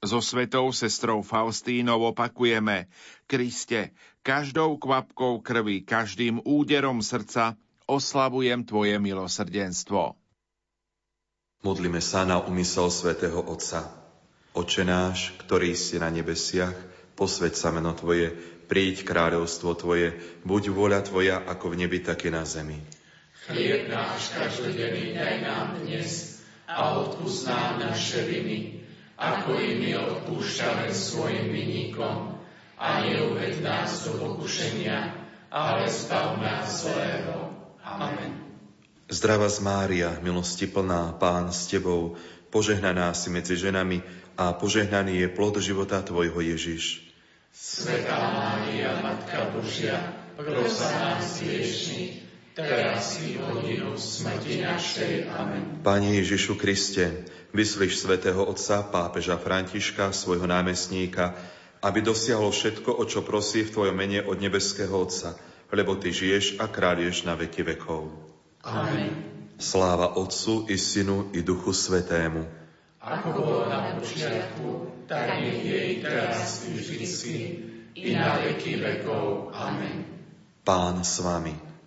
So svetou sestrou Faustínou opakujeme, Kriste, každou kvapkou krvi, každým úderom srdca oslavujem Tvoje milosrdenstvo. Modlíme sa na umysel svätého Otca. Oče náš, ktorý si na nebesiach, posveď sa meno Tvoje, príď kráľovstvo Tvoje, buď vôľa Tvoja ako v nebi, tak i na zemi. Chlieb náš každodenný daj nám dnes a odpúsť nám naše viny, ako i my odpúšťame svojim vinníkom. A neuved nás do pokušenia, ale zbav nás zlého. Amen. Zdravá z Mária, milosti plná, Pán s Tebou, požehnaná si medzi ženami a požehnaný je plod života Tvojho Ježiš. Svetá Mária, Matka Božia, pros za nás hriešných, teraz i hodinu smrti našej. Amen. Pane Ježišu Kriste, Vyslíš svätého otca pápeža Františka, svojho námestníka, aby dosiahol všetko, o čo prosí v Tvojom mene od nebeského Otca, lebo Ty žiješ a kráľuješ na veky vekov. Amen. Sláva Otcu i Synu i Duchu Svetému. Ako bolo na počiatku, tak nech je i teraz i vždycky, i na veky vekov. Amen. Pán s vami.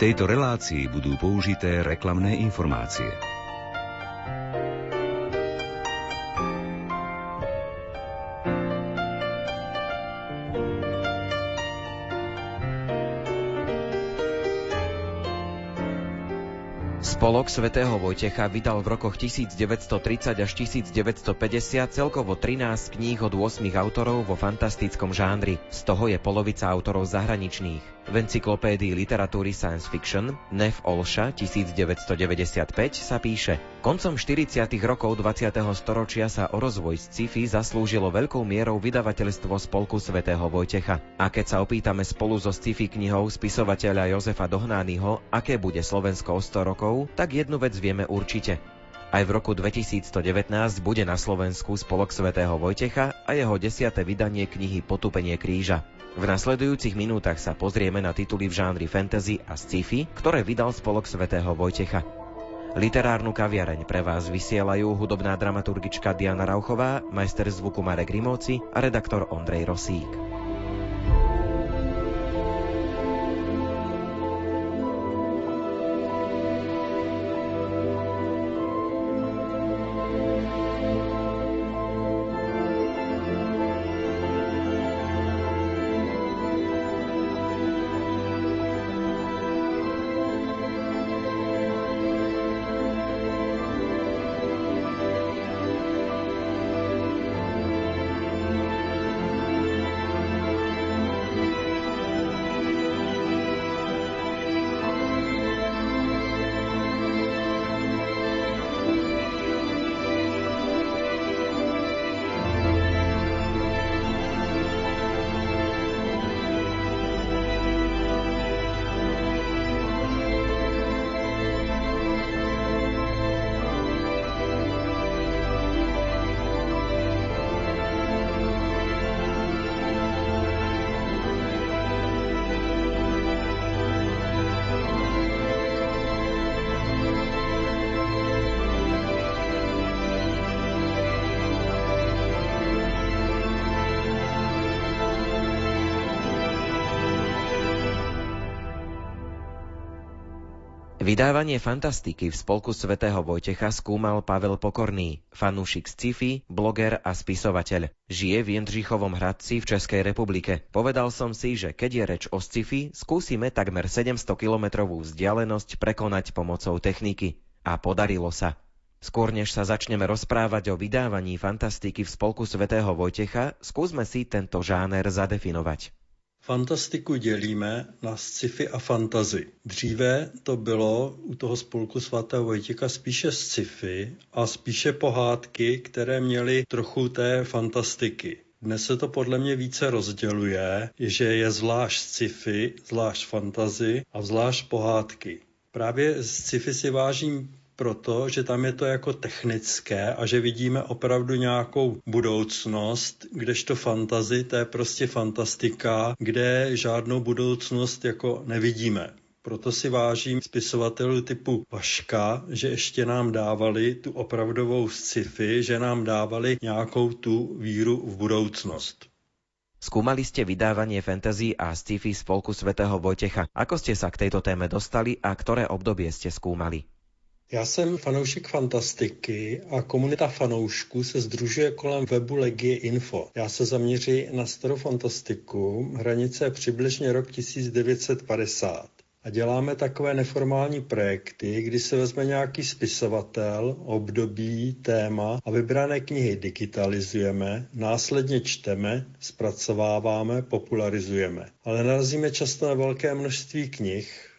Tejto relácii budú použité reklamné informácie. Spolok svätého Vojtecha vydal v rokoch 1930 až 1950 celkovo 13 kníh od 8 autorov vo fantastickom žánri. Z toho je polovica autorov zahraničných. V encyklopédii literatúry science fiction Nev Olša 1995 sa píše Koncom 40. rokov 20. storočia sa o rozvoj sci-fi zaslúžilo veľkou mierou vydavateľstvo Spolku svätého Vojtecha. A keď sa opýtame spolu so sci-fi knihou spisovateľa Jozefa Dohnányho, aké bude Slovensko o 100 rokov, tak jednu vec vieme určite. Aj v roku 2019 bude na Slovensku Spolok svätého Vojtecha a jeho desiate vydanie knihy Potupenie kríža. V nasledujúcich minútach sa pozrieme na tituly v žánri fantasy a sci-fi, ktoré vydal spolok svätého Vojtecha. Literárnu kaviareň pre vás vysielajú hudobná dramaturgička Diana Rauchová, majster zvuku Marek Rimóci a redaktor Ondrej Rosík. Vydávanie fantastiky v spolku svätého Vojtecha skúmal Pavel Pokorný, fanúšik sci-fi, bloger a spisovateľ. Žije v Jendřichovom Hradci v Českej republike. Povedal som si, že keď je reč o sci-fi, skúsime takmer 700-kilometrovú vzdialenosť prekonať pomocou techniky. A podarilo sa. Skôr než sa začneme rozprávať o vydávaní fantastiky v spolku svätého Vojtecha, skúsme si tento žáner zadefinovať. Fantastiku dělíme na sci-fi a fantazy. Dříve to bylo u toho spolku svatého Vojtěka spíše sci-fi a spíše pohádky, které měly trochu té fantastiky. Dnes se to podle mě více rozděluje, že je zvlášť sci-fi, zvlášť fantazy a zvlášť pohádky. Právě sci-fi si vážím proto, že tam je to jako technické a že vidíme opravdu nějakou budoucnost, kdežto fantazy, to je prostě fantastika, kde žádnou budoucnost jako nevidíme. Proto si vážím spisovatelů typu Vaška, že ještě nám dávali tu opravdovou sci-fi, že nám dávali nějakou tu víru v budoucnost. Skúmali ste vydávanie fantasy a sci-fi spolku svätého Vojtecha. Ako ste sa k tejto téme dostali a ktoré obdobie ste skúmali? Já jsem fanoušek fantastiky a komunita fanoušků se združuje kolem webu Legie Info. Já se zaměří na starou fantastiku, hranice je přibližně rok 1950. A děláme takové neformální projekty, kdy se vezme nějaký spisovatel, období, téma a vybrané knihy digitalizujeme, následně čteme, zpracováváme, popularizujeme. Ale narazíme často na velké množství knih,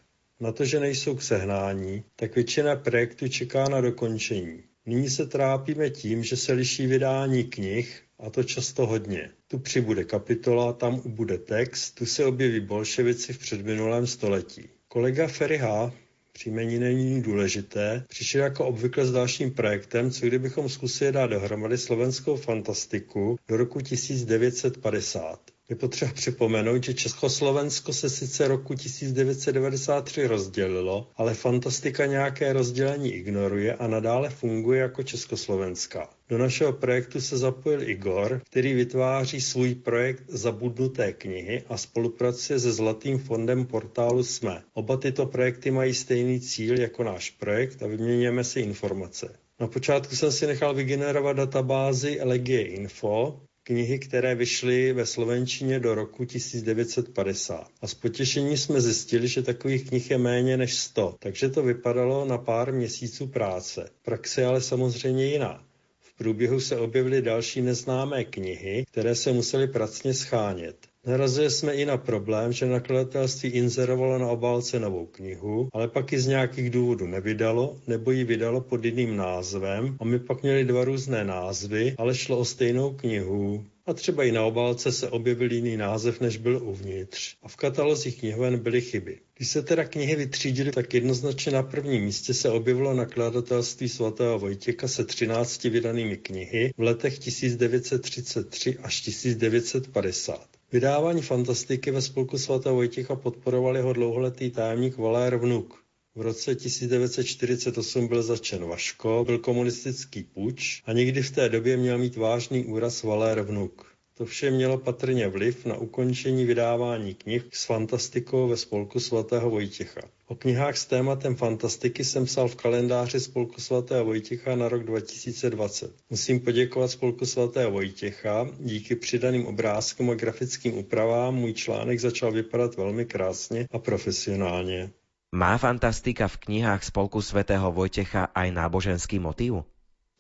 na to, že nejsou k sehnání, tak většina projektu čeká na dokončení. Nyní se trápíme tím, že se liší vydání knih, a to často hodně. Tu přibude kapitola, tam ubude text, tu se objeví bolševici v předminulém století. Kolega Feriha, příjmení není důležité, přišel jako obvykle s dalším projektem, co kdybychom zkusili dát dohromady slovenskou fantastiku do roku 1950. Je potřeba připomenout, že Československo se sice roku 1993 rozdělilo, ale fantastika nějaké rozdělení ignoruje a nadále funguje jako Československá. Do našeho projektu se zapojil Igor, který vytváří svůj projekt Zabudnuté knihy a spolupracuje se Zlatým fondem portálu SME. Oba tyto projekty mají stejný cíl jako náš projekt a vyměňujeme si informace. Na počátku jsem si nechal vygenerovat databázi Legie Info, knihy, které vyšly ve slovenčině do roku 1950. A s potěšením jsme zjistili, že takových knih je méně než 100, takže to vypadalo na pár měsíců práce. Praxe ale samozřejmě jiná. V průběhu se objevily další neznámé knihy, které se musely pracně schánět. Narazili jsme i na problém, že nakladatelství inzerovalo na obálce novou knihu, ale pak ji z nějakých důvodů nevydalo, nebo ji vydalo pod jiným názvem a my pak měli dva různé názvy, ale šlo o stejnou knihu. A třeba i na obálce se objevil jiný název, než byl uvnitř. A v katalozích knihoven byly chyby. Když se teda knihy vytřídily, tak jednoznačně na prvním místě se objevilo nakladatelství svatého Vojtěka se 13 vydanými knihy v letech 1933 až 1950. Vydávání fantastiky ve spolku svatého Vojtěcha podporoval jeho dlouholetý tajemník Valér Vnuk. V roce 1948 byl začen Vaško, byl komunistický puč a někdy v té době měl mít vážný úraz Valér Vnuk. To vše mělo patrně vliv na ukončení vydávání knih s fantastikou ve spolku svatého Vojtěcha. O knihách s tématem fantastiky jsem psal v kalendáři spolku svatého Vojtěcha na rok 2020. Musím poděkovat spolku svatého Vojtěcha. Díky přidaným obrázkům a grafickým úpravám můj článek začal vypadat velmi krásně a profesionálně. Má fantastika v knihách spolku svätého Vojtecha aj náboženský motiv?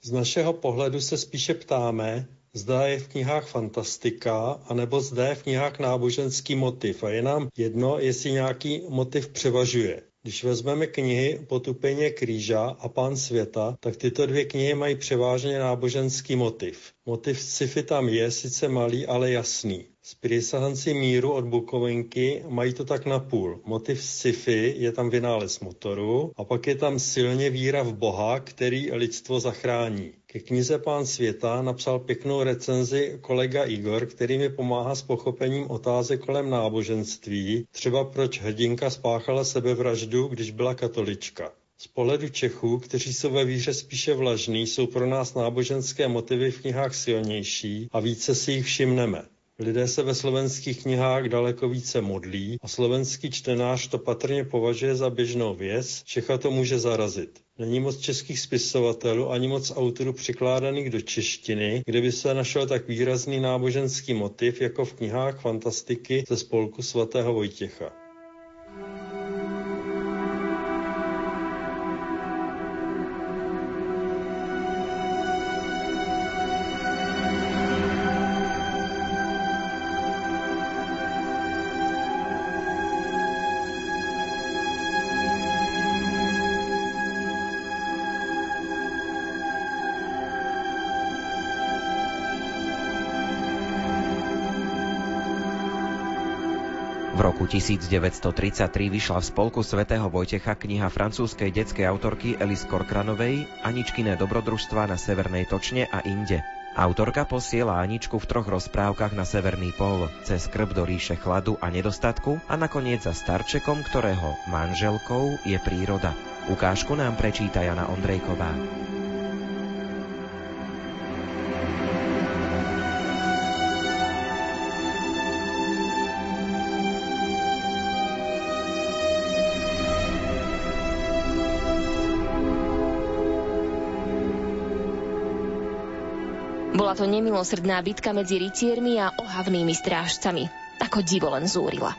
Z našeho pohledu se spíše ptáme, zda je v knihách fantastika, anebo zda je v knihách náboženský motiv. A je nám jedno, jestli nějaký motiv převažuje. Když vezmeme knihy Potupeně kříža a Pán světa, tak tyto dvě knihy mají převážně náboženský motiv. Motiv sci-fi tam je sice malý, ale jasný. Spirisahanci míru od Bukovinky mají to tak napůl. Motiv sci-fi je tam vynález motoru a pak je tam silně víra v Boha, který lidstvo zachrání. Ke knize Pán světa napsal pěknou recenzi kolega Igor, který mi pomáhá s pochopením otázek kolem náboženství, třeba proč hrdinka spáchala sebevraždu, když byla katolička. Z pohledu Čechů, kteří jsou ve víře spíše vlažní, jsou pro nás náboženské motivy v knihách silnější a více si jich všimneme. Lidé se ve slovenských knihách daleko více modlí a slovenský čtenář to patrně považuje za běžnou věc, všechno to může zarazit. Není moc českých spisovatelů ani moc autorů přikládaných do češtiny, kde by se našel tak výrazný náboženský motiv jako v knihách fantastiky ze spolku svatého Vojtěcha. 1933 vyšla v spolku svätého Vojtecha kniha francúzskej detskej autorky Elis Korkranovej Aničkiné dobrodružstva na Severnej Točne a inde. Autorka posiela Aničku v troch rozprávkach na Severný pol, cez krb do ríše chladu a nedostatku a nakoniec za starčekom, ktorého manželkou je príroda. Ukážku nám prečíta Jana Ondrejková. Bola to nemilosrdná bitka medzi rytiermi a ohavnými strážcami. Ako divo len zúrila.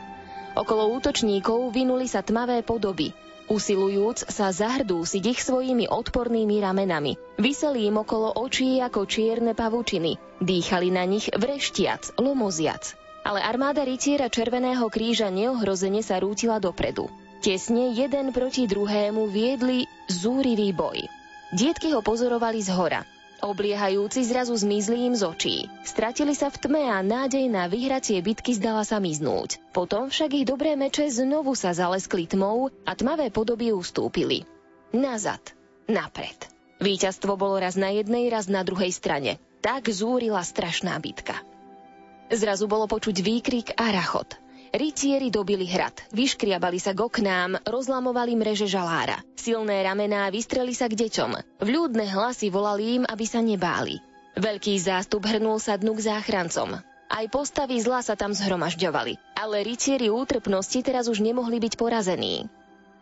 Okolo útočníkov vynuli sa tmavé podoby, usilujúc sa zahrdúsiť ich svojimi odpornými ramenami. Vyseli im okolo očí ako čierne pavučiny, dýchali na nich vreštiac, lomoziac. Ale armáda rytiera Červeného kríža neohrozene sa rútila dopredu. Tesne jeden proti druhému viedli zúrivý boj. Dietky ho pozorovali z hora. Obliehajúci zrazu zmizli im z očí. Stratili sa v tme a nádej na vyhracie bitky zdala sa miznúť. Potom však ich dobré meče znovu sa zaleskli tmou a tmavé podoby ustúpili. Nazad. Napred. Výťazstvo bolo raz na jednej, raz na druhej strane. Tak zúrila strašná bitka. Zrazu bolo počuť výkrik a rachot. Rytieri dobili hrad, vyškriabali sa k oknám, rozlamovali mreže žalára. Silné ramená vystreli sa k deťom. Vľúdne hlasy volali im, aby sa nebáli. Veľký zástup hrnul sa dnu k záchrancom. Aj postavy zla sa tam zhromažďovali. Ale rytieri útrpnosti teraz už nemohli byť porazení.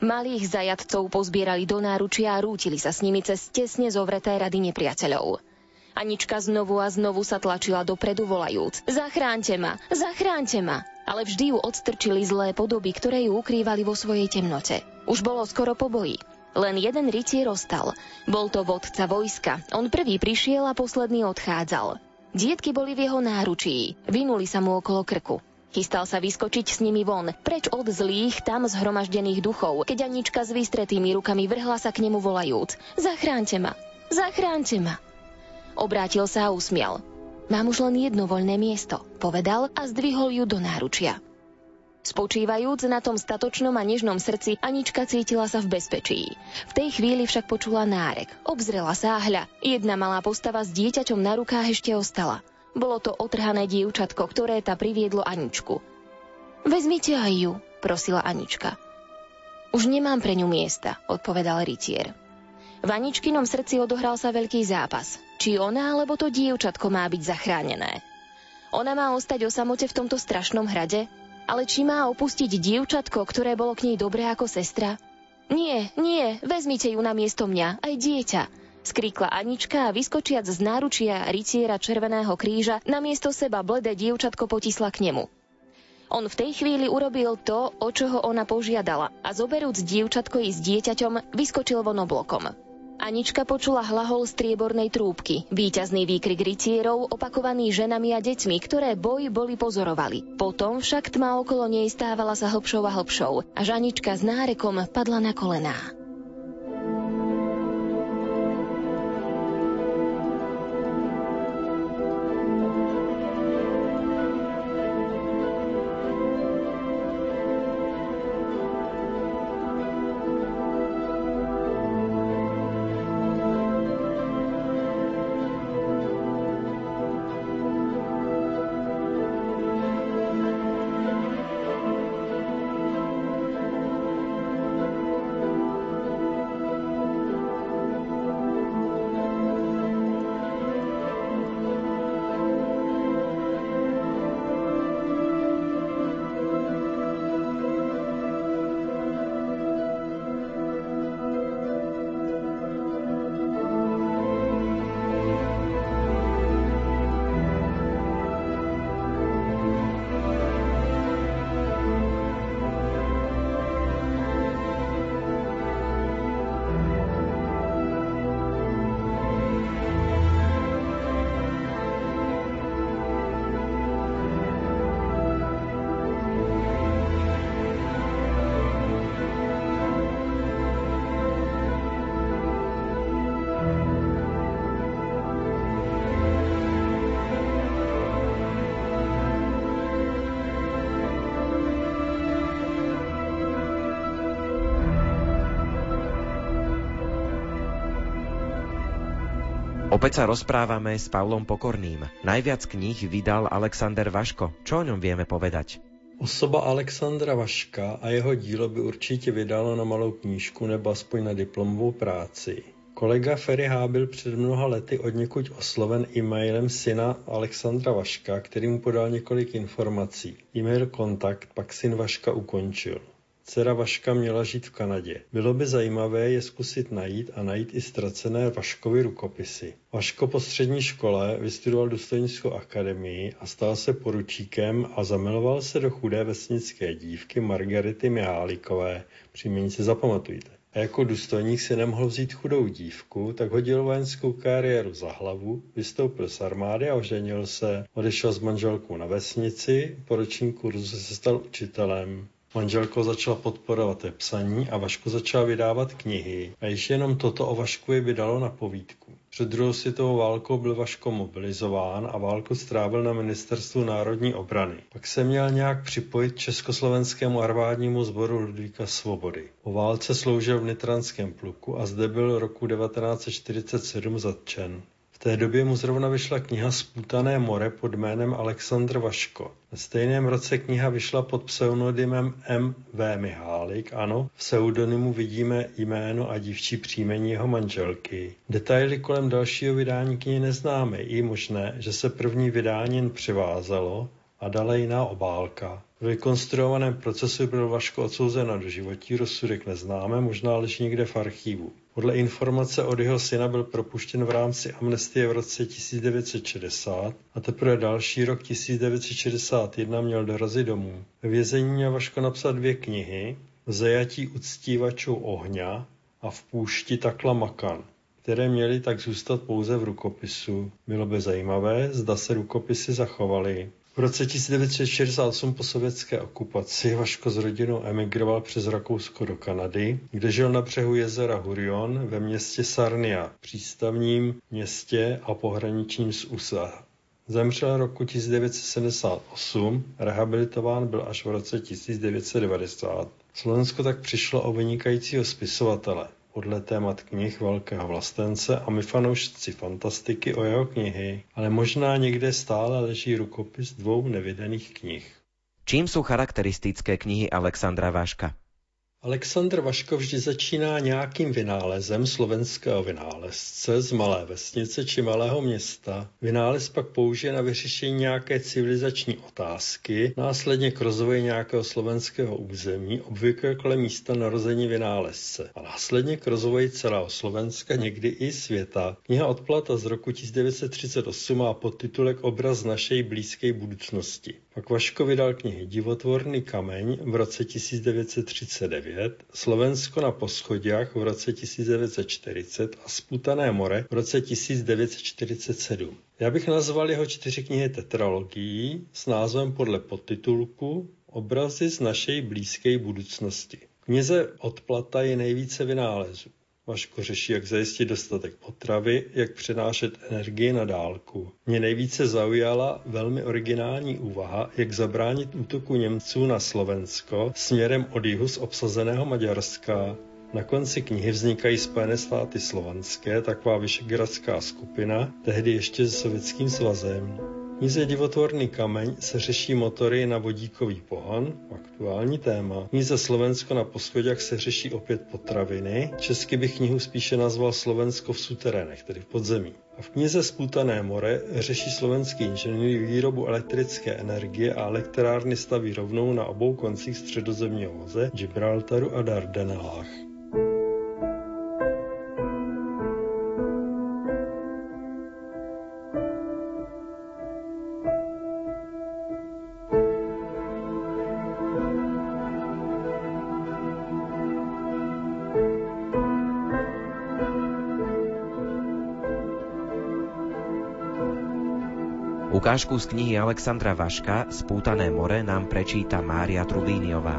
Malých zajadcov pozbierali do náručia a rútili sa s nimi cez tesne zovreté rady nepriateľov. Anička znovu a znovu sa tlačila dopredu volajúc Zachránte ma, zachránte ma ale vždy ju odstrčili zlé podoby, ktoré ju ukrývali vo svojej temnote. Už bolo skoro po boji. Len jeden rytier ostal. Bol to vodca vojska. On prvý prišiel a posledný odchádzal. Dietky boli v jeho náručí. Vynuli sa mu okolo krku. Chystal sa vyskočiť s nimi von, preč od zlých, tam zhromaždených duchov, keď Anička s vystretými rukami vrhla sa k nemu volajúc. Zachránte ma! Zachránte ma! Obrátil sa a usmial. Mám už len jedno voľné miesto, povedal a zdvihol ju do náručia. Spočívajúc na tom statočnom a nežnom srdci, Anička cítila sa v bezpečí. V tej chvíli však počula nárek. Obzrela sa a hľa. Jedna malá postava s dieťaťom na rukách ešte ostala. Bolo to otrhané dievčatko, ktoré ta priviedlo Aničku. Vezmite aj ju, prosila Anička. Už nemám pre ňu miesta, odpovedal rytier. V srdci odohral sa veľký zápas. Či ona alebo to dievčatko má byť zachránené. Ona má ostať o samote v tomto strašnom hrade? Ale či má opustiť dievčatko, ktoré bolo k nej dobré ako sestra? Nie, nie, vezmite ju na miesto mňa, aj dieťa, skríkla Anička a vyskočiac z náručia rytiera Červeného kríža na miesto seba bledé dievčatko potisla k nemu. On v tej chvíli urobil to, o čo ho ona požiadala a zoberúc dievčatko i s dieťaťom, vyskočil von oblokom. Anička počula hlahol striebornej trúbky, víťazný výkrik rytierov, opakovaný ženami a deťmi, ktoré boj boli pozorovali. Potom však tma okolo nej stávala sa hlbšou a hlbšou a Žanička s nárekom padla na kolená. Opäť sa rozprávame s Pavlom Pokorným. Najviac kníh vydal Alexander Vaško. Čo o ňom vieme povedať? Osoba Alexandra Vaška a jeho dílo by určitě vydalo na malou knížku nebo aspoň na diplomovou práci. Kolega Ferry byl před mnoha lety od někud osloven e-mailem syna Alexandra Vaška, který mu podal několik informací. E-mail kontakt pak syn Vaška ukončil. Dcera Vaška měla žít v Kanadě. Bylo by zajímavé je zkusit najít a najít i ztracené Vaškovy rukopisy. Vaško po střední škole vystudoval důstojnickou akademii a stal se poručíkem a zamiloval se do chudé vesnické dívky Margarity Mihálíkové. Příjmení se zapamatujte. A jako důstojník si nemohl vzít chudou dívku, tak hodil vojenskou kariéru za hlavu, vystoupil z armády a oženil se, odešel s manželkou na vesnici, po ročním kurzu se stal učitelem. Manželko začala podporovat psaní a Vašku začal vydávat knihy a již jenom toto o Vašku je vydalo na povídku. Před druhou světovou válkou byl Vaško mobilizován a válku strávil na ministerstvu národní obrany. Pak se měl nějak připojit československému armádnímu sboru Ludvíka Svobody. Po válce sloužil v Nitranském pluku a zde byl roku 1947 zatčen té době mu zrovna vyšla kniha Sputané more pod jménem Aleksandr Vaško. Ve stejném roce kniha vyšla pod pseudonymem M. V. Mihálik, ano, v pseudonymu vidíme jméno a dívčí příjmení jeho manželky. Detaily kolem dalšího vydání knihy neznáme, i možné, že se první vydání jen přivázalo a dále jiná obálka. V rekonstruovaném procesu byl Vaško odsouzen na doživotí, rozsudek neznáme, možná leží někde v archivu. Podle informace od jeho syna byl propuštěn v rámci amnestie v roce 1960 a teprve další rok 1961 měl dorazit domů. Ve vězení měl Vaško napsat dvě knihy, zajatí uctívačů ohňa a v půšti takla makan které měly tak zůstat pouze v rukopisu. Bylo by zajímavé, zda se rukopisy zachovaly. V roce 1968 po sovětské okupaci Vaško s rodinou emigroval přes Rakousko do Kanady, kde žil na břehu jezera Hurion ve městě Sarnia, přístavním městě a pohraničním s USA. Zemřel roku 1978, rehabilitován byl až v roce 1990. Slovensko tak přišlo o vynikajícího spisovatele podle témat knih Velkého vlastence a my fanoušci fantastiky o jeho knihy, ale možná někde stále leží rukopis dvou nevydaných knih. Čím jsou charakteristické knihy Alexandra Váška? Aleksandr Vaško vždy začíná nějakým vynálezem slovenského vynálezce z malé vesnice či malého města. Vynález pak použije na vyřešení nějaké civilizační otázky, následně k rozvoji nějakého slovenského území, obvykle kolem místa narození vynálezce a následně k rozvoji celého Slovenska, někdy i světa. Kniha Odplata z roku 1938 má podtitulek Obraz naší blízké budoucnosti. Pak Vaško vydal knihy Divotvorný kameň v roce 1939, Slovensko na poschodiach v roce 1940 a Sputané more v roce 1947. Já bych nazval jeho čtyři knihy tetralogií s názvem podle podtitulku Obrazy z naší blízké budoucnosti. V knize Odplata je nejvíce vynálezů. Vaško řeší, jak zajistit dostatek potravy, jak přenášet energii na dálku. Mě nejvíce zaujala velmi originální úvaha, jak zabránit útoku Němců na Slovensko směrem od jihu z obsazeného Maďarska. Na konci knihy vznikají Spojené státy slovanské, taková vyšegradská skupina, tehdy ještě s Sovětským svazem knize Divotvorný kameň se řeší motory na vodíkový pohon, aktuální téma. Knize Slovensko na poschodách se řeší opět potraviny. Česky bych knihu spíše nazval Slovensko v suterénech, tedy v podzemí. A v knize Sputané more řeší slovenský inženýr výrobu elektrické energie a elektrárny staví rovnou na obou koncích středozemního moze, Gibraltaru a Dardanelách. Ukážku z knihy Alexandra Vaška Spútané more nám prečíta Mária Trubíniová.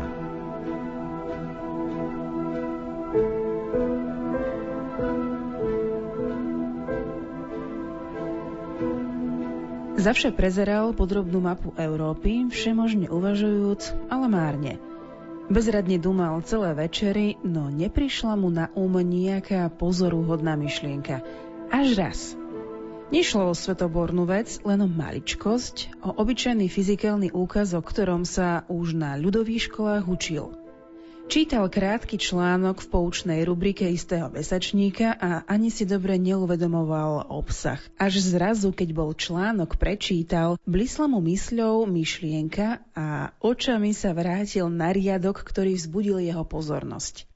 Zavše prezeral podrobnú mapu Európy, všemožne uvažujúc, ale márne. Bezradne dumal celé večery, no neprišla mu na um nejaká pozoruhodná myšlienka. Až raz – Nešlo o svetobornú vec, len o maličkosť, o obyčajný fyzikálny úkaz, o ktorom sa už na ľudových školách učil. Čítal krátky článok v poučnej rubrike istého mesačníka a ani si dobre neuvedomoval obsah. Až zrazu, keď bol článok prečítal, blisla mu mysľou myšlienka a očami sa vrátil na riadok, ktorý vzbudil jeho pozornosť.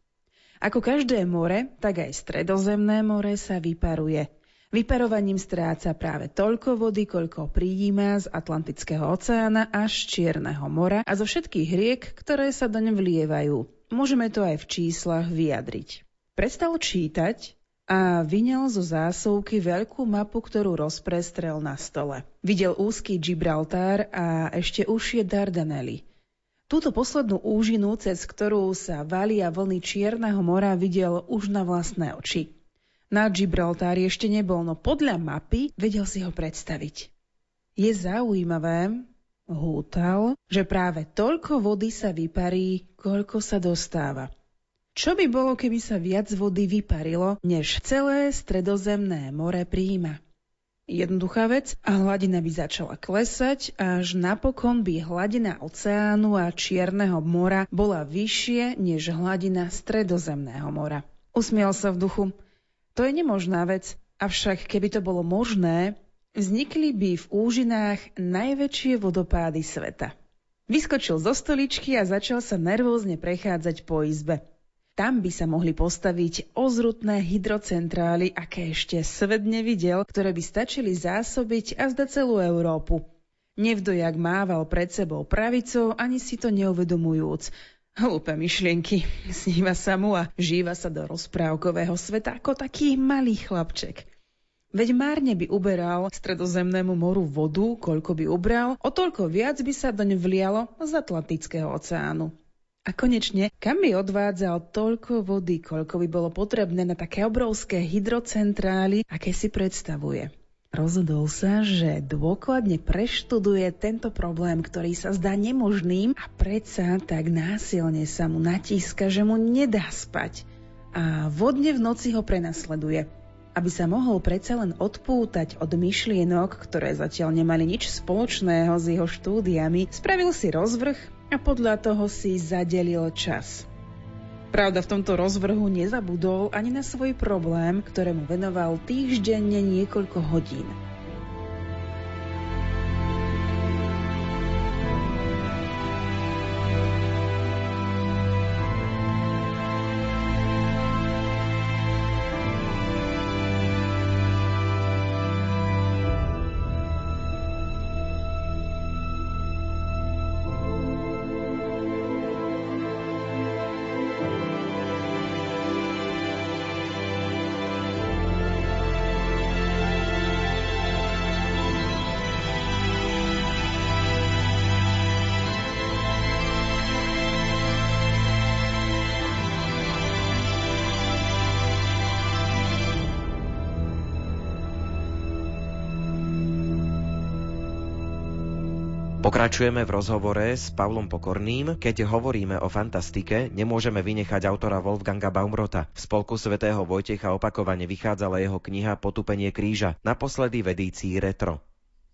Ako každé more, tak aj stredozemné more sa vyparuje – Vyparovaním stráca práve toľko vody, koľko prijíma z Atlantického oceána až Čierneho mora a zo všetkých riek, ktoré sa doň vlievajú. Môžeme to aj v číslach vyjadriť. Prestal čítať a vyňal zo zásuvky veľkú mapu, ktorú rozprestrel na stole. Videl úzky Gibraltár a ešte užšie Dardanely. Túto poslednú úžinu, cez ktorú sa valia vlny Čierneho mora, videl už na vlastné oči. Na Gibraltári ešte nebol, no podľa mapy vedel si ho predstaviť. Je zaujímavé, hútal, že práve toľko vody sa vyparí, koľko sa dostáva. Čo by bolo, keby sa viac vody vyparilo, než celé stredozemné more príjima? Jednoduchá vec a hladina by začala klesať, až napokon by hladina oceánu a Čierneho mora bola vyššie než hladina stredozemného mora. Usmiel sa v duchu. To je nemožná vec, avšak keby to bolo možné, vznikli by v úžinách najväčšie vodopády sveta. Vyskočil zo stoličky a začal sa nervózne prechádzať po izbe. Tam by sa mohli postaviť ozrutné hydrocentrály, aké ešte svet nevidel, ktoré by stačili zásobiť a zda celú Európu. Nevdojak mával pred sebou pravicou, ani si to neuvedomujúc, Hlúpe myšlienky. Sníva sa mu a žíva sa do rozprávkového sveta ako taký malý chlapček. Veď márne by uberal stredozemnému moru vodu, koľko by ubral, o toľko viac by sa doň vlialo z Atlantického oceánu. A konečne, kam by odvádzal toľko vody, koľko by bolo potrebné na také obrovské hydrocentrály, aké si predstavuje. Rozhodol sa, že dôkladne preštuduje tento problém, ktorý sa zdá nemožným a predsa tak násilne sa mu natíska, že mu nedá spať a vodne v noci ho prenasleduje. Aby sa mohol predsa len odpútať od myšlienok, ktoré zatiaľ nemali nič spoločného s jeho štúdiami, spravil si rozvrh a podľa toho si zadelil čas. Pravda, v tomto rozvrhu nezabudol ani na svoj problém, ktorému venoval týždenne niekoľko hodín. Pokračujeme v rozhovore s Pavlom Pokorným. Keď hovoríme o fantastike, nemôžeme vynechať autora Wolfganga Baumrota. V spolku svätého Vojtecha opakovane vychádzala jeho kniha Potupenie kríža, naposledy v edícii Retro.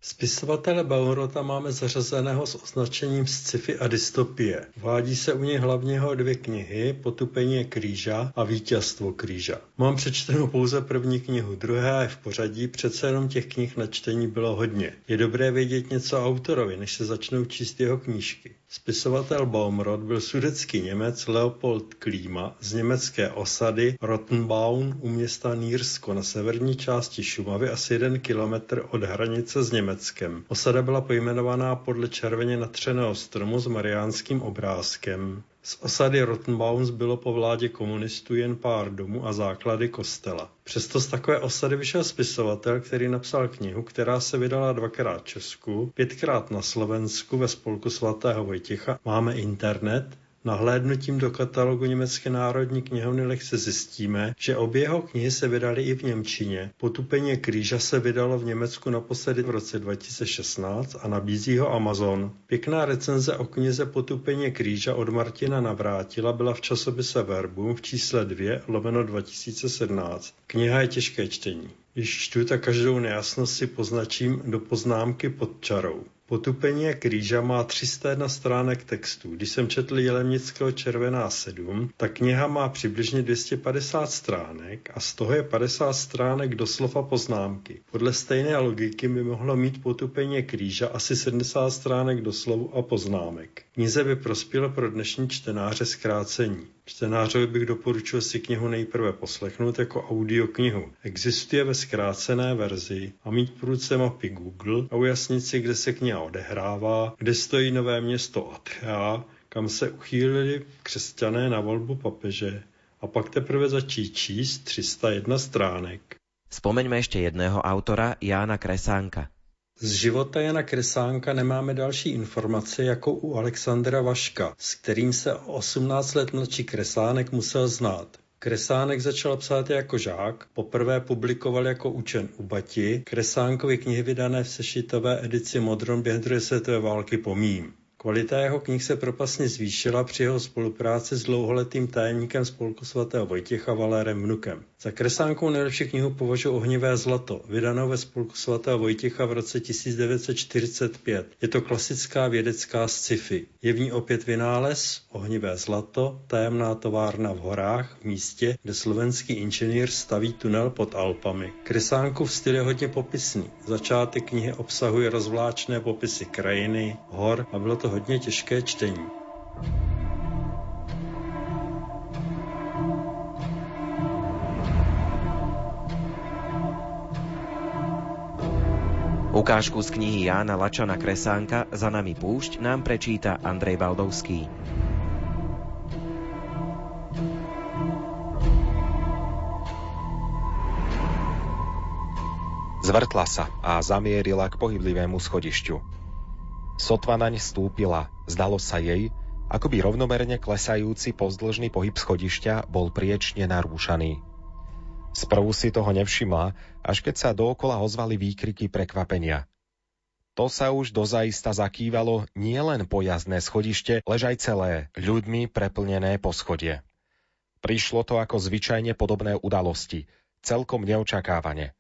Spisovatele Baumrota máme zařazeného s označením sci-fi a dystopie. Vádí se u něj hlavně jeho dvě knihy, Potupení kříža a Vítězstvo kříža. Mám přečtenou pouze první knihu, druhé je v pořadí, přece jenom těch knih na čtení bylo hodně. Je dobré vědět něco autorovi, než se začnou číst jeho knížky. Spisovatel Baumrod byl sudecký Němec Leopold Klíma z německé osady Rottenbaum u města Nýrsko na severní části Šumavy asi jeden kilometr od hranice s Německem. Osada byla pojmenovaná podle červeně natřeného stromu s mariánským obrázkem. Z osady Rottenbaums bylo po vládě komunistů jen pár domů a základy kostela. Přesto z takové osady vyšel spisovatel, který napsal knihu, která se vydala dvakrát Česku, pětkrát na Slovensku ve spolku svatého Vojtěcha Máme internet Nahlédnutím do katalogu Německé národní knihovny lehce zjistíme, že obě jeho knihy se vydaly i v Němčině. Potupení kříža se vydalo v Německu naposledy v roce 2016 a nabízí ho Amazon. Pěkná recenze o knize Potupení kříža od Martina Navrátila byla v časopise Verbum v čísle 2 lomeno 2017. Kniha je těžké čtení. Když čtu, tak každou nejasnost si poznačím do poznámky pod čarou. Potupení kříža má 301 stránek textu. Když jsem četl Jelemnického Červená 7, tak kniha má přibližně 250 stránek a z toho je 50 stránek doslov a poznámky. Podle stejné logiky by mohlo mít potupení kříža asi 70 stránek doslovu a poznámek. Knize by prospělo pro dnešní čtenáře zkrácení. Čtenářovi bych doporučil si knihu nejprve poslechnout jako audioknihu. Existuje ve zkrácené verzi a mít v ruce mapy Google a ujasnit si, kde se kniha odehrává, kde stojí nové město Athea, kam se uchýlili křesťané na volbu papeže a pak teprve začít číst 301 stránek. Spomeňme ešte jedného autora, Jána Kresánka. Z života Jana Kresánka nemáme další informace jako u Alexandra Vaška, s kterým se 18 let mladší Kresánek musel znát. Kresánek začal psát jako žák, poprvé publikoval jako učen u Bati, Kresánkovi knihy vydané v sešitové edici Modron během druhé světové války pomím. Kvalita jeho knih se propasně zvýšila při jeho spolupráci s dlouholetým tajemníkem spolku svatého Vojtěcha Valérem Vnukem. Za kresánkou nejlepší knihu považuji Ohnivé zlato, vydanou ve spolku svatého Vojtěcha v roce 1945. Je to klasická vědecká sci-fi. Je v ní opět vynález, ohnivé zlato, tajemná továrna v horách, v místě, kde slovenský inženýr staví tunel pod Alpami. v styl je hodně popisný. Začátek knihy obsahuje rozvláčné popisy krajiny, hor a bylo to hodně těžké čtení. Ukážku z knihy Jána Lačana Kresánka Za nami púšť nám prečíta Andrej Valdovský. Zvrtla sa a zamierila k pohyblivému schodišťu. Sotva naň stúpila, zdalo sa jej, ako by rovnomerne klesajúci pozdĺžný pohyb schodišťa bol priečne narúšaný. Sprvu si toho nevšimla, až keď sa dookola ozvali výkriky prekvapenia. To sa už dozaista zakývalo nielen pojazdné schodište, lež aj celé, ľuďmi preplnené poschodie. Prišlo to ako zvyčajne podobné udalosti, celkom neočakávane.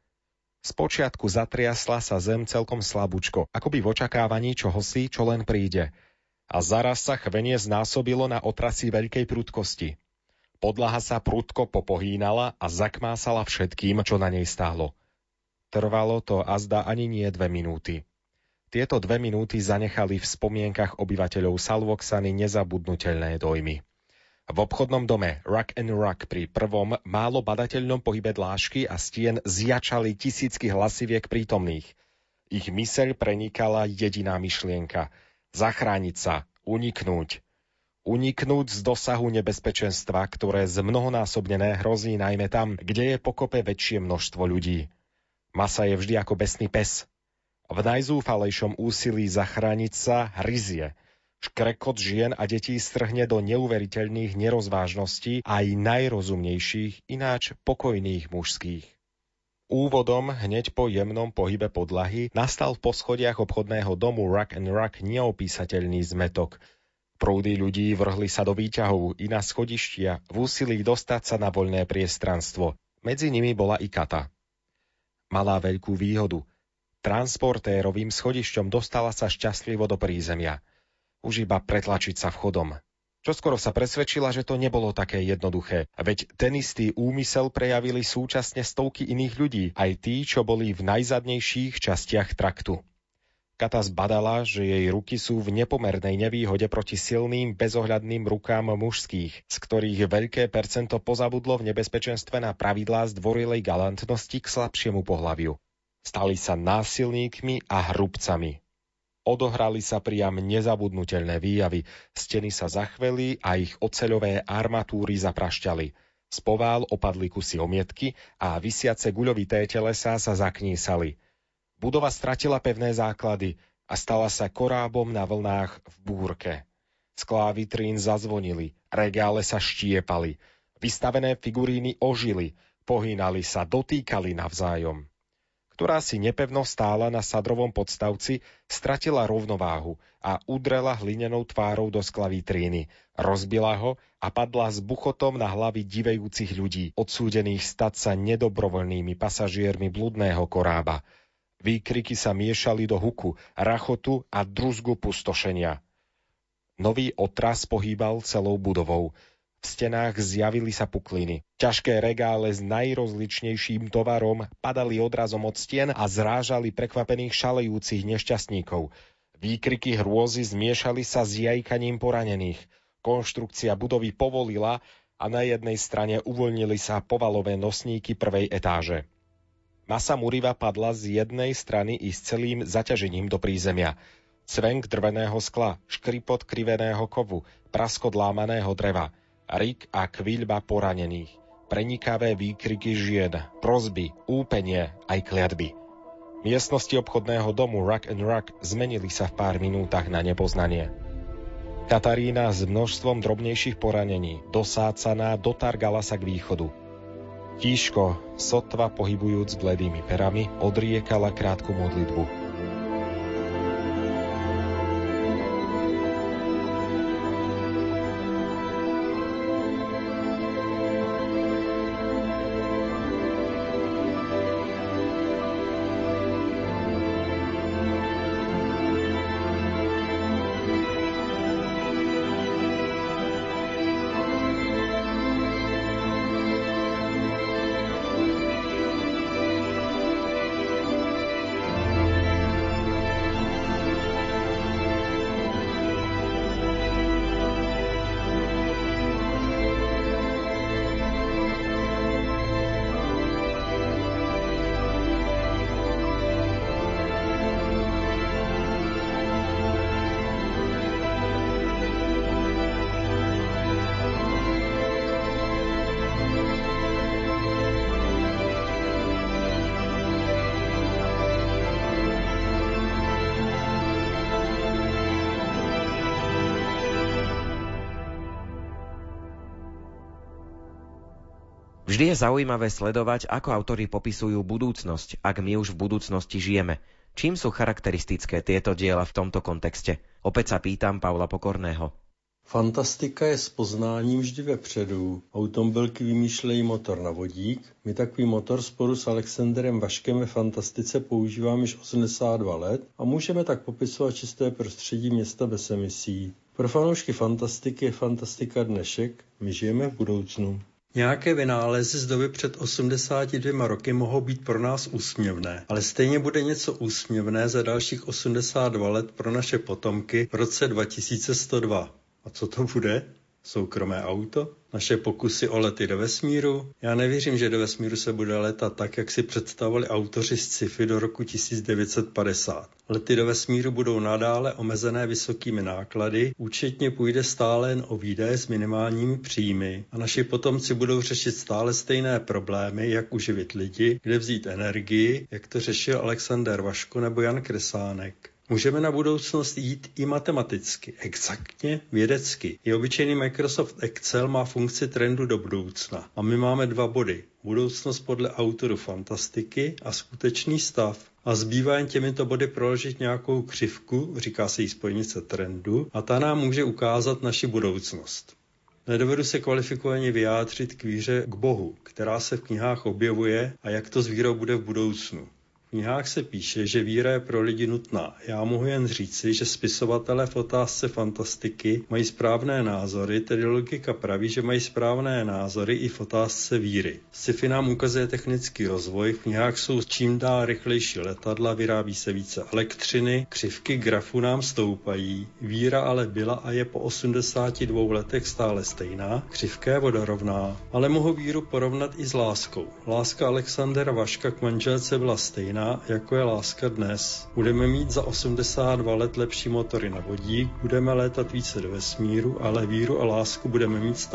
Spočiatku zatriasla sa zem celkom slabúčko, akoby v očakávaní čohosi, čo len príde. A zaraz sa chvenie znásobilo na otrasy veľkej prudkosti. Podlaha sa prudko popohínala a zakmásala všetkým, čo na nej stálo. Trvalo to azda ani nie dve minúty. Tieto dve minúty zanechali v spomienkach obyvateľov Salvoxany nezabudnutelné dojmy. V obchodnom dome Rock and Rock pri prvom málo badateľnom pohybe dlášky a stien zjačali tisícky hlasiviek prítomných. Ich myseľ prenikala jediná myšlienka. Zachrániť sa, uniknúť, uniknúť z dosahu nebezpečenstva, ktoré zmnohonásobnené hrozí najmä tam, kde je pokope väčšie množstvo ľudí. Masa je vždy ako besný pes. V najzúfalejšom úsilí zachrániť sa hryzie. Škrekot žien a detí strhne do neuveriteľných nerozvážností aj najrozumnejších, ináč pokojných mužských. Úvodom hneď po jemnom pohybe podlahy nastal v poschodiach obchodného domu Rock and Rock neopísateľný zmetok – Prúdy ľudí vrhli sa do výťahov i na schodištia v úsilí dostať sa na voľné priestranstvo. Medzi nimi bola i Kata. Malá veľkú výhodu. Transportérovým schodišťom dostala sa šťastlivo do prízemia. Už iba pretlačiť sa vchodom. Čoskoro sa presvedčila, že to nebolo také jednoduché, veď ten istý úmysel prejavili súčasne stovky iných ľudí, aj tí, čo boli v najzadnejších častiach traktu. Kata zbadala, že jej ruky sú v nepomernej nevýhode proti silným, bezohľadným rukám mužských, z ktorých veľké percento pozabudlo v nebezpečenstve na pravidlá zdvorilej galantnosti k slabšiemu pohľaviu. Stali sa násilníkmi a hrubcami. Odohrali sa priam nezabudnutelné výjavy, steny sa zachveli a ich oceľové armatúry zaprašťali. Z povál opadli kusy omietky a vysiace guľovité telesá sa zaknísali – Budova stratila pevné základy a stala sa korábom na vlnách v búrke. Sklá vitrín zazvonili, regále sa štiepali, vystavené figuríny ožili, pohýnali sa, dotýkali navzájom. Ktorá si nepevno stála na sadrovom podstavci, stratila rovnováhu a udrela hlinenou tvárou do skla vitríny, rozbila ho a padla s buchotom na hlavy divejúcich ľudí, odsúdených stať sa nedobrovoľnými pasažiermi bludného korába. Výkriky sa miešali do huku, rachotu a druzgu pustošenia. Nový otras pohýbal celou budovou. V stenách zjavili sa pukliny. Ťažké regále s najrozličnejším tovarom padali odrazom od stien a zrážali prekvapených šalejúcich nešťastníkov. Výkriky hrôzy zmiešali sa s jajkaním poranených. Konštrukcia budovy povolila a na jednej strane uvoľnili sa povalové nosníky prvej etáže. Masa muriva padla z jednej strany i s celým zaťažením do prízemia. Cvenk drveného skla, škripot kriveného kovu, praskot lámaného dreva, rik a kvíľba poranených, prenikavé výkriky žien, prozby, úpenie aj kliatby. Miestnosti obchodného domu Rock and Rock zmenili sa v pár minútach na nepoznanie. Katarína s množstvom drobnejších poranení, dosácaná, dotargala sa k východu. Tíško, sotva pohybujúc bledými perami, odriekala krátku modlitbu. Vždy je zaujímavé sledovať, ako autori popisujú budúcnosť, ak my už v budúcnosti žijeme. Čím sú charakteristické tieto diela v tomto kontexte? Opäť sa pýtam Paula Pokorného. Fantastika je s poznáním vždy vepředu. Automobilky vymýšlejí motor na vodík. My takový motor sporu s Alexandrem Vaškem ve Fantastice používáme již 82 let a můžeme tak popisovat čisté prostředí města bez emisí. Pro fanoušky fantastiky je fantastika dnešek, my žijeme v budoucnu. Nějaké vynálezy z doby před 82 roky mohou být pro nás úsměvné, ale stejně bude něco úsměvné za dalších 82 let pro naše potomky v roce 2102. A co to bude? Soukromé auto? Naše pokusy o lety do vesmíru. Já nevěřím, že do vesmíru se bude letat tak, jak si představovali autoři z sci-fi do roku 1950. Lety do vesmíru budou nadále omezené vysokými náklady, účetně půjde stále jen o výdaje s minimálními příjmy a naši potomci budou řešit stále stejné problémy, jak uživit lidi, kde vzít energii, jak to řešil Alexander Vaško nebo Jan Kresánek. Můžeme na budoucnost jít i matematicky, exaktně, vědecky. I obyčejný Microsoft Excel má funkci trendu do budoucna. A my máme dva body. Budoucnost podle autoru fantastiky a skutečný stav. A zbývá jen těmito body proložit nějakou křivku, říká se jí spojnice trendu, a ta nám může ukázat naši budoucnost. Nedovedu se kvalifikovaně vyjádřit k víře k Bohu, která se v knihách objevuje a jak to s vírou bude v budoucnu knihách se píše, že víra je pro lidi nutná. Já mohu jen říci, že spisovatelé v otázce fantastiky mají správné názory, tedy logika praví, že mají správné názory i v otázce víry. Sci-fi nám ukazuje technický rozvoj, v knihách jsou čím dál rychlejší letadla, vyrábí se více elektřiny, křivky grafu nám stoupají, víra ale byla a je po 82 letech stále stejná, křivka je vodorovná, ale mohu víru porovnat i s láskou. Láska Alexandera Vaška k manželce byla stejná, stejná, jako je láska dnes. Budeme mít za 82 let lepší motory na vodík, budeme létat více do vesmíru, ale víru a lásku budeme mít stále